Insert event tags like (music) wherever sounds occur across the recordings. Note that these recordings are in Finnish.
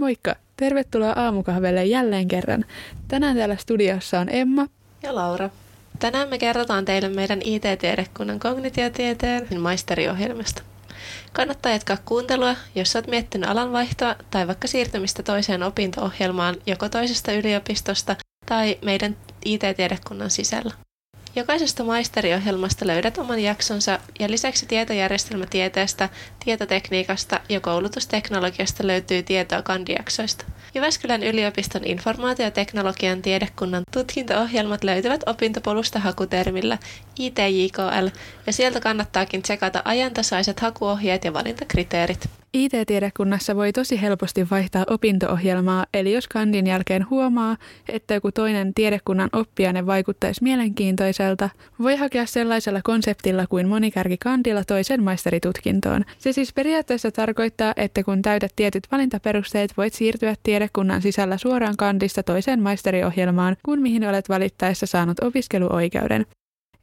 Moikka! Tervetuloa aamukahvelle jälleen kerran. Tänään täällä studiossa on Emma ja Laura. Tänään me kerrotaan teille meidän IT-tiedekunnan kognitiotieteen maisteriohjelmasta. Kannattaa jatkaa kuuntelua, jos olet miettinyt alanvaihtoa tai vaikka siirtymistä toiseen opinto-ohjelmaan joko toisesta yliopistosta tai meidän IT-tiedekunnan sisällä. Jokaisesta maisteriohjelmasta löydät oman jaksonsa ja lisäksi tietojärjestelmätieteestä, tietotekniikasta ja koulutusteknologiasta löytyy tietoa kandijaksoista. Jyväskylän yliopiston informaatioteknologian tiedekunnan tutkinto-ohjelmat löytyvät opintopolusta hakutermillä ITJKL ja sieltä kannattaakin tsekata ajantasaiset hakuohjeet ja valintakriteerit. IT-tiedekunnassa voi tosi helposti vaihtaa opinto-ohjelmaa, eli jos kandin jälkeen huomaa, että joku toinen tiedekunnan oppiaine vaikuttaisi mielenkiintoiselta, voi hakea sellaisella konseptilla kuin monikärki kandilla toisen maisteritutkintoon. Se siis periaatteessa tarkoittaa, että kun täytät tietyt valintaperusteet, voit siirtyä tiedekunnan sisällä suoraan kandista toiseen maisteriohjelmaan, kun mihin olet valittaessa saanut opiskeluoikeuden.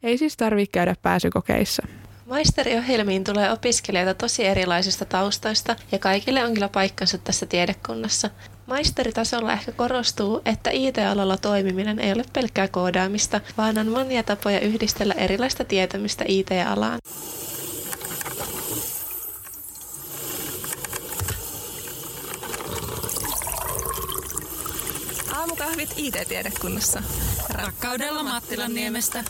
Ei siis tarvitse käydä pääsykokeissa. Maisteriohjelmiin tulee opiskelijoita tosi erilaisista taustoista ja kaikille on kyllä paikkansa tässä tiedekunnassa. Maisteritasolla ehkä korostuu, että IT-alalla toimiminen ei ole pelkkää koodaamista, vaan on monia tapoja yhdistellä erilaista tietämystä IT-alaan. Aamukahvit IT-tiedekunnassa. Rakkaudella Mattilan niemestä.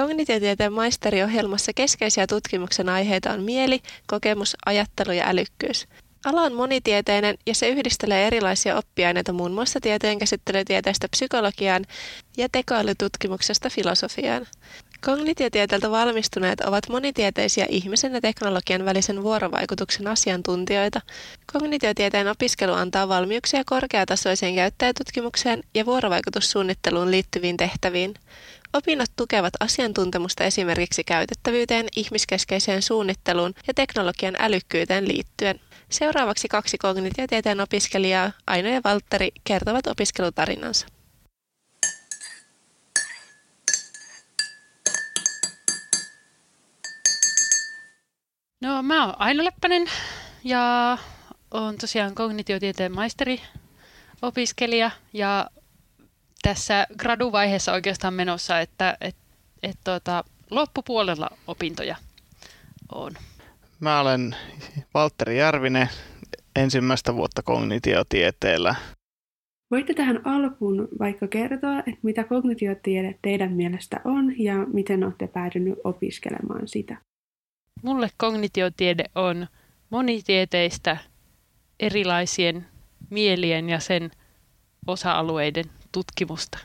Kognitiotieteen maisteriohjelmassa keskeisiä tutkimuksen aiheita on mieli, kokemus, ajattelu ja älykkyys. Ala on monitieteinen ja se yhdistelee erilaisia oppiaineita muun muassa tieteen käsittelytieteestä psykologiaan ja tekoälytutkimuksesta filosofiaan. Kognitiotieteeltä valmistuneet ovat monitieteisiä ihmisen ja teknologian välisen vuorovaikutuksen asiantuntijoita. Kognitiotieteen opiskelu antaa valmiuksia korkeatasoiseen käyttäjätutkimukseen ja vuorovaikutussuunnitteluun liittyviin tehtäviin. Opinnot tukevat asiantuntemusta esimerkiksi käytettävyyteen, ihmiskeskeiseen suunnitteluun ja teknologian älykkyyteen liittyen. Seuraavaksi kaksi kognitiotieteen opiskelijaa, Aino ja Valtteri, kertovat opiskelutarinansa. No mä oon Aino Leppänen ja oon tosiaan kognitiotieteen maisteri opiskelija ja tässä graduvaiheessa oikeastaan menossa, että et, et, tuota, loppupuolella opintoja on. Mä olen Valtteri Järvinen, ensimmäistä vuotta kognitiotieteellä. Voitte tähän alkuun vaikka kertoa, että mitä kognitiotiede teidän mielestä on ja miten olette päätynyt opiskelemaan sitä? Mulle kognitiotiede on monitieteistä erilaisien mielien ja sen osa-alueiden tutkimusta.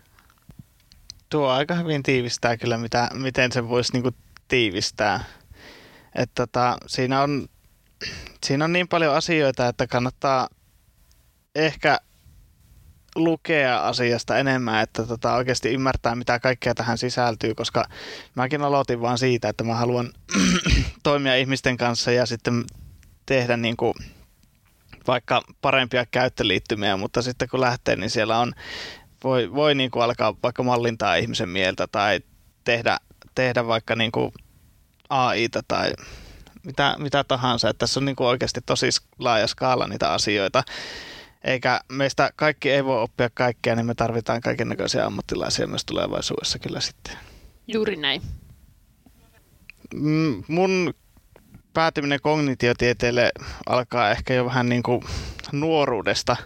Tuo aika hyvin tiivistää kyllä, mitä, miten se voisi niinku tiivistää. Et tota, siinä, on, siinä on niin paljon asioita, että kannattaa ehkä lukea asiasta enemmän, että tota, oikeasti ymmärtää, mitä kaikkea tähän sisältyy, koska mäkin aloitin vaan siitä, että mä haluan (clears throat) toimia ihmisten kanssa ja sitten tehdä niin kuin vaikka parempia käyttöliittymiä, mutta sitten kun lähtee, niin siellä on voi, voi niin kuin alkaa vaikka mallintaa ihmisen mieltä tai tehdä, tehdä vaikka niin kuin AIta tai mitä, mitä tahansa. Että tässä on niin kuin oikeasti tosi laaja skaala niitä asioita. Eikä meistä kaikki ei voi oppia kaikkea, niin me tarvitaan näköisiä ammattilaisia myös tulevaisuudessa kyllä sitten. Juuri näin. Mm, mun päätyminen kognitiotieteelle alkaa ehkä jo vähän niin kuin nuoruudesta.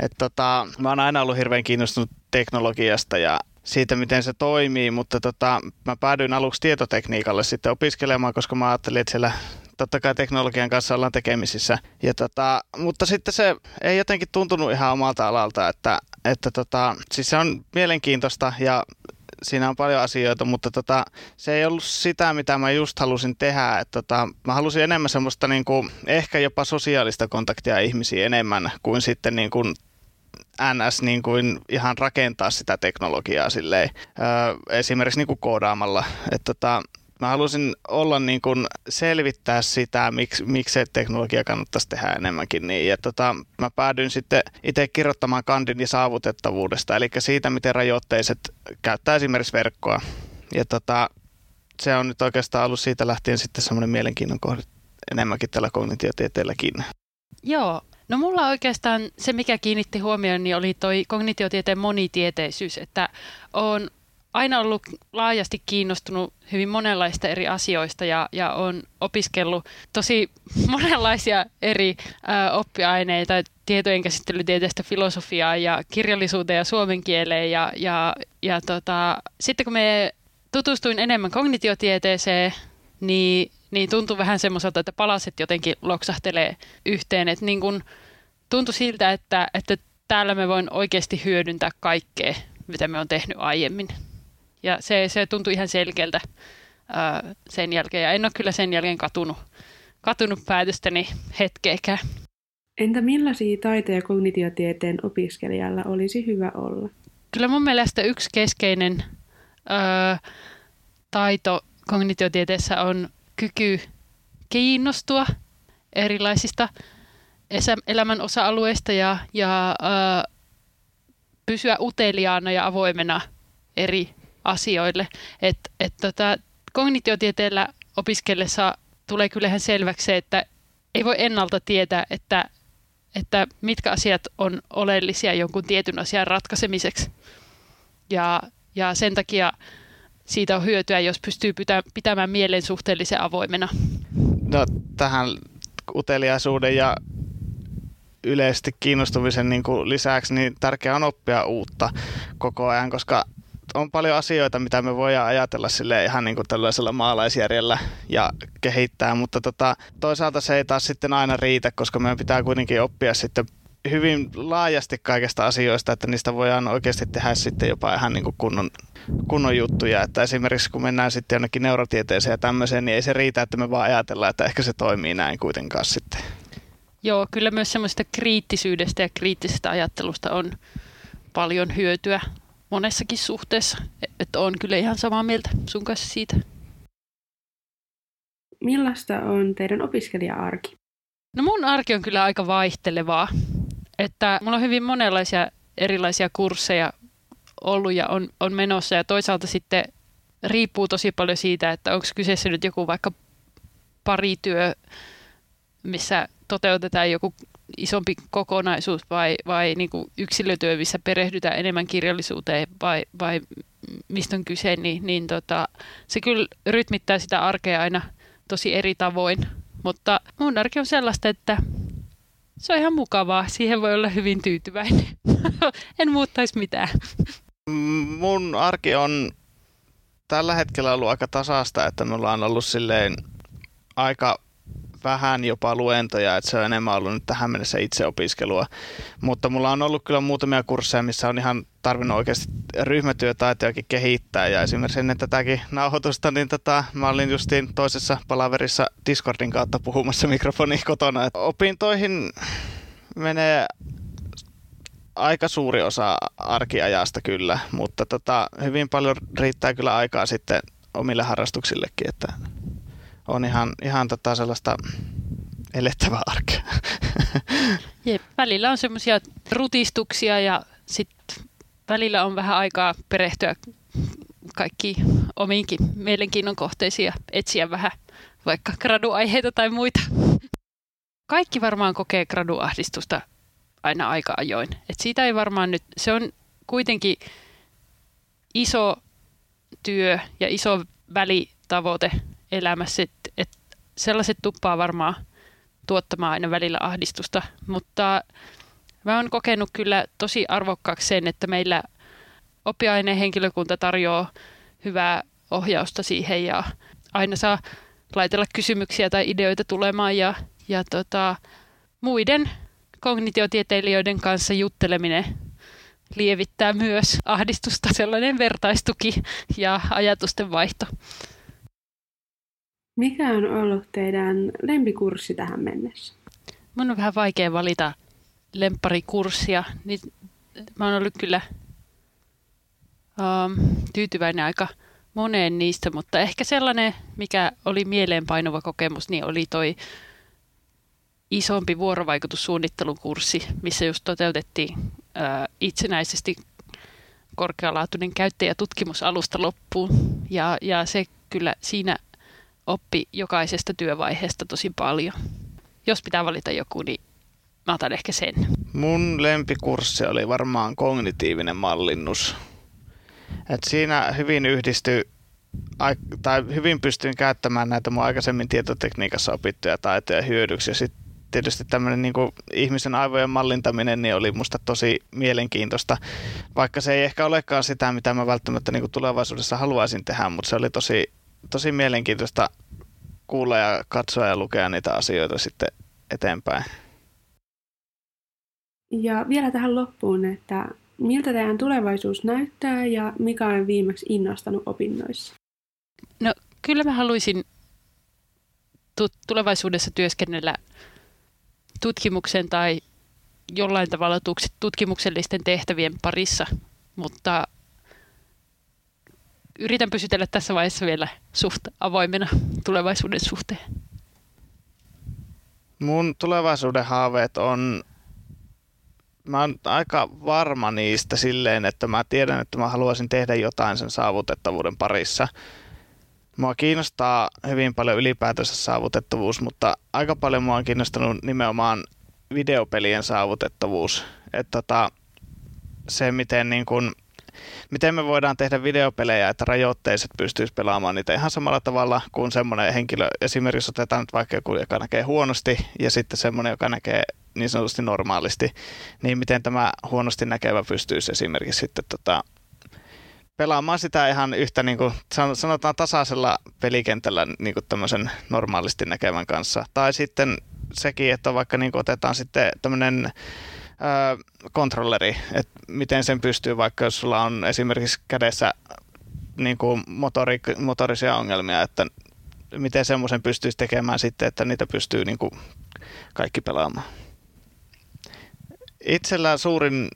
Et tota, mä oon aina ollut hirveän kiinnostunut teknologiasta ja siitä, miten se toimii, mutta tota, mä päädyin aluksi tietotekniikalle sitten opiskelemaan, koska mä ajattelin, että siellä totta kai teknologian kanssa ollaan tekemisissä. Ja tota, mutta sitten se ei jotenkin tuntunut ihan omalta alalta, että, että tota, siis se on mielenkiintoista ja siinä on paljon asioita, mutta tota, se ei ollut sitä, mitä mä just halusin tehdä. Et tota, mä halusin enemmän semmoista niin kuin, ehkä jopa sosiaalista kontaktia ihmisiin enemmän kuin sitten niin kuin, NS niin kuin ihan rakentaa sitä teknologiaa silleen, öö, esimerkiksi niin kuin koodaamalla. Et tota, mä halusin olla niin kuin selvittää sitä, miksi, miksi teknologia kannattaisi tehdä enemmänkin niin. Ja tota, mä päädyin sitten itse kirjoittamaan kandin ja saavutettavuudesta, eli siitä, miten rajoitteiset käyttää esimerkiksi verkkoa. Ja tota, se on nyt oikeastaan ollut siitä lähtien sitten semmoinen mielenkiinnon kohde enemmänkin tällä kognitiotieteelläkin. Joo, no mulla oikeastaan se, mikä kiinnitti huomioon, niin oli toi kognitiotieteen monitieteisyys, että on aina ollut laajasti kiinnostunut hyvin monenlaista eri asioista ja, ja on opiskellut tosi (laughs) monenlaisia eri ä, oppiaineita, tietojen käsittelytieteestä filosofiaa ja kirjallisuuteen ja suomen kieleen. Ja, ja, ja tota, sitten kun me tutustuin enemmän kognitiotieteeseen, niin, niin tuntui vähän semmoiselta, että palaset jotenkin loksahtelee yhteen. Että niin kun tuntui siltä, että, että täällä me voin oikeasti hyödyntää kaikkea, mitä me on tehnyt aiemmin. Ja se, se tuntui ihan selkeältä ää, sen jälkeen. Ja en ole kyllä sen jälkeen katunut, katunut päätöstäni hetkeäkään. Entä millaisia taitoja kognitiotieteen opiskelijalla olisi hyvä olla? Kyllä mun mielestä yksi keskeinen ää, taito kognitiotieteessä on kyky kiinnostua erilaisista elämän osa-alueista ja, ja ää, pysyä uteliaana ja avoimena eri asioille. Et, et tota, kognitiotieteellä opiskellessa tulee kyllähän selväksi se, että ei voi ennalta tietää, että, että mitkä asiat on oleellisia jonkun tietyn asian ratkaisemiseksi. Ja, ja sen takia siitä on hyötyä, jos pystyy pitämään mielen suhteellisen avoimena. No, tähän uteliaisuuden ja yleisesti kiinnostumisen niin kuin lisäksi niin tärkeää on oppia uutta koko ajan, koska on paljon asioita, mitä me voidaan ajatella sille ihan niin kuin tällaisella maalaisjärjellä ja kehittää, mutta tota, toisaalta se ei taas sitten aina riitä, koska meidän pitää kuitenkin oppia sitten hyvin laajasti kaikesta asioista, että niistä voidaan oikeasti tehdä sitten jopa ihan niin kuin kunnon, kunnon juttuja. Että esimerkiksi kun mennään sitten jonnekin neurotieteeseen ja tämmöiseen, niin ei se riitä, että me vaan ajatellaan, että ehkä se toimii näin kuitenkaan sitten. Joo, kyllä myös semmoista kriittisyydestä ja kriittisestä ajattelusta on paljon hyötyä monessakin suhteessa. Että on kyllä ihan samaa mieltä sun kanssa siitä. Millaista on teidän opiskelija-arki? No mun arki on kyllä aika vaihtelevaa. Että mulla on hyvin monenlaisia erilaisia kursseja ollut ja on, on menossa ja toisaalta sitten riippuu tosi paljon siitä, että onko kyseessä nyt joku vaikka parityö, missä toteutetaan joku isompi kokonaisuus vai, vai niin kuin yksilötyö, missä perehdytään enemmän kirjallisuuteen vai, vai mistä on kyse, niin, niin tota, se kyllä rytmittää sitä arkea aina tosi eri tavoin. Mutta mun arki on sellaista, että se on ihan mukavaa. Siihen voi olla hyvin tyytyväinen. (laughs) en muuttaisi mitään. Mun arki on tällä hetkellä ollut aika tasasta, että me ollaan ollut silleen aika vähän jopa luentoja, että se on enemmän ollut nyt tähän mennessä itseopiskelua. Mutta mulla on ollut kyllä muutamia kursseja, missä on ihan tarvinnut oikeasti ryhmätyötaitojakin kehittää. Ja esimerkiksi ennen tätäkin nauhoitusta, niin tota, mä olin justiin toisessa palaverissa Discordin kautta puhumassa mikrofoni kotona. Et opintoihin menee aika suuri osa arkiajasta kyllä, mutta tota, hyvin paljon riittää kyllä aikaa sitten omille harrastuksillekin, että on ihan, ihan tota sellaista elettävää arkea. Jep, välillä on semmoisia rutistuksia ja sitten välillä on vähän aikaa perehtyä kaikki omiinkin mielenkiinnon kohteisiin ja etsiä vähän vaikka graduaiheita tai muita. Kaikki varmaan kokee graduahdistusta aina aika ajoin. Et siitä ei varmaan nyt, se on kuitenkin iso työ ja iso välitavoite elämässä, sellaiset tuppaa varmaan tuottamaan aina välillä ahdistusta, mutta mä oon kokenut kyllä tosi arvokkaaksi sen, että meillä oppiaineen henkilökunta tarjoaa hyvää ohjausta siihen ja aina saa laitella kysymyksiä tai ideoita tulemaan ja, ja tota, muiden kognitiotieteilijöiden kanssa jutteleminen lievittää myös ahdistusta, sellainen vertaistuki ja ajatusten vaihto. Mikä on ollut teidän lempikurssi tähän mennessä? Mun on vähän vaikea valita lempparikurssia. Niin mä oon ollut kyllä um, tyytyväinen aika moneen niistä, mutta ehkä sellainen, mikä oli mieleenpainuva kokemus, niin oli toi isompi vuorovaikutussuunnittelun kurssi, missä just toteutettiin uh, itsenäisesti korkealaatuinen käyttäjätutkimusalusta loppuun. Ja, ja se kyllä siinä oppi jokaisesta työvaiheesta tosi paljon. Jos pitää valita joku, niin mä otan ehkä sen. Mun lempikurssi oli varmaan kognitiivinen mallinnus. Et siinä hyvin yhdistyy tai hyvin pystyin käyttämään näitä mun aikaisemmin tietotekniikassa opittuja taitoja hyödyksi. Ja sitten tietysti tämmöinen niin ihmisen aivojen mallintaminen niin oli musta tosi mielenkiintoista, vaikka se ei ehkä olekaan sitä, mitä mä välttämättä niin tulevaisuudessa haluaisin tehdä, mutta se oli tosi, tosi mielenkiintoista kuulla ja katsoa ja lukea niitä asioita sitten eteenpäin. Ja vielä tähän loppuun, että miltä teidän tulevaisuus näyttää ja mikä on viimeksi innostanut opinnoissa? No kyllä mä haluaisin tulevaisuudessa työskennellä tutkimuksen tai jollain tavalla tutkimuksellisten tehtävien parissa, mutta yritän pysytellä tässä vaiheessa vielä suht avoimena tulevaisuuden suhteen. Mun tulevaisuuden haaveet on, mä oon aika varma niistä silleen, että mä tiedän, että mä haluaisin tehdä jotain sen saavutettavuuden parissa – Mua kiinnostaa hyvin paljon ylipäätänsä saavutettavuus, mutta aika paljon mua on kiinnostanut nimenomaan videopelien saavutettavuus. Että tota, se, miten, niin kun, miten me voidaan tehdä videopelejä, että rajoitteiset pystyisi pelaamaan niitä ihan samalla tavalla kuin semmoinen henkilö. Esimerkiksi otetaan nyt vaikka joku, joka näkee huonosti ja sitten semmoinen, joka näkee niin sanotusti normaalisti, niin miten tämä huonosti näkevä pystyisi esimerkiksi sitten tota, pelaamaan sitä ihan yhtä niin kuin, sanotaan tasaisella pelikentällä niin kuin tämmöisen normaalisti näkevän kanssa. Tai sitten sekin, että vaikka niin kuin otetaan sitten tämmöinen kontrolleri, että miten sen pystyy, vaikka jos sulla on esimerkiksi kädessä niin kuin motori, motorisia ongelmia, että miten semmoisen pystyisi tekemään sitten, että niitä pystyy niin kuin kaikki pelaamaan. Itsellä suurin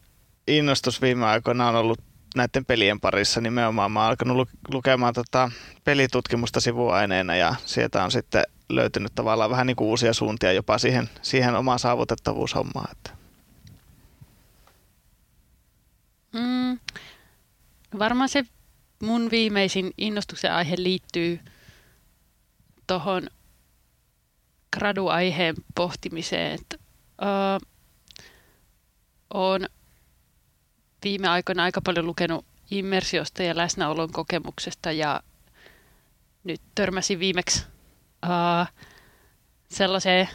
innostus viime aikoina on ollut näiden pelien parissa nimenomaan. Mä oon alkanut lukemaan tota pelitutkimusta sivuaineena ja sieltä on sitten löytynyt tavallaan vähän niin kuin uusia suuntia jopa siihen, siihen omaan saavutettavuushommaan. Että. Varmaan se mun viimeisin innostuksen aihe liittyy tuohon graduaiheen pohtimiseen. Että, on viime aikoina aika paljon lukenut immersiosta ja läsnäolon kokemuksesta ja nyt törmäsin viimeksi uh, sellaiseen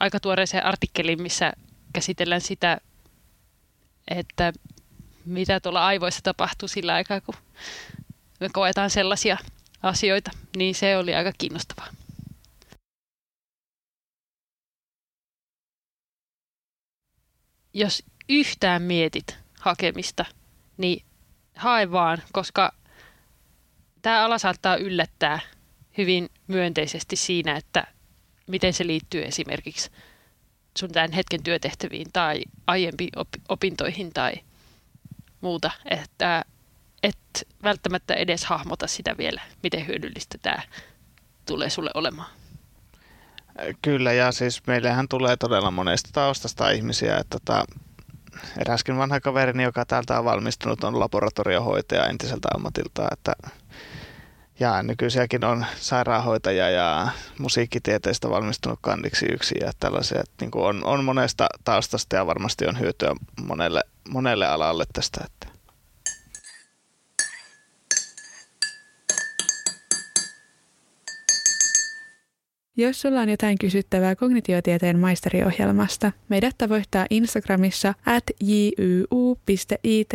aika tuoreeseen artikkeliin, missä käsitellään sitä, että mitä tuolla aivoissa tapahtuu sillä aikaa, kun me koetaan sellaisia asioita, niin se oli aika kiinnostavaa. Jos yhtään mietit, hakemista, niin hae vaan, koska tämä ala saattaa yllättää hyvin myönteisesti siinä, että miten se liittyy esimerkiksi sun tämän hetken työtehtäviin tai aiempiin opintoihin tai muuta, että et välttämättä edes hahmota sitä vielä, miten hyödyllistä tämä tulee sulle olemaan. Kyllä, ja siis meillähän tulee todella monesta taustasta ihmisiä, että tota, eräskin vanha kaverini, joka täältä on valmistunut, on laboratoriohoitaja entiseltä ammatilta, että ja nykyisiäkin on sairaanhoitaja ja musiikkitieteestä valmistunut kandiksi yksi ja tällaisia. Että niin kuin on, on monesta taustasta ja varmasti on hyötyä monelle, monelle alalle tästä. Että. Jos sulla on jotain kysyttävää kognitiotieteen maisteriohjelmasta, meidät tavoittaa Instagramissa at jyu.it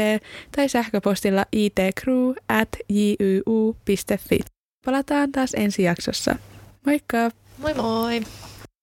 tai sähköpostilla itcrew at jyu.fi. Palataan taas ensi jaksossa. Moikka! Moi moi!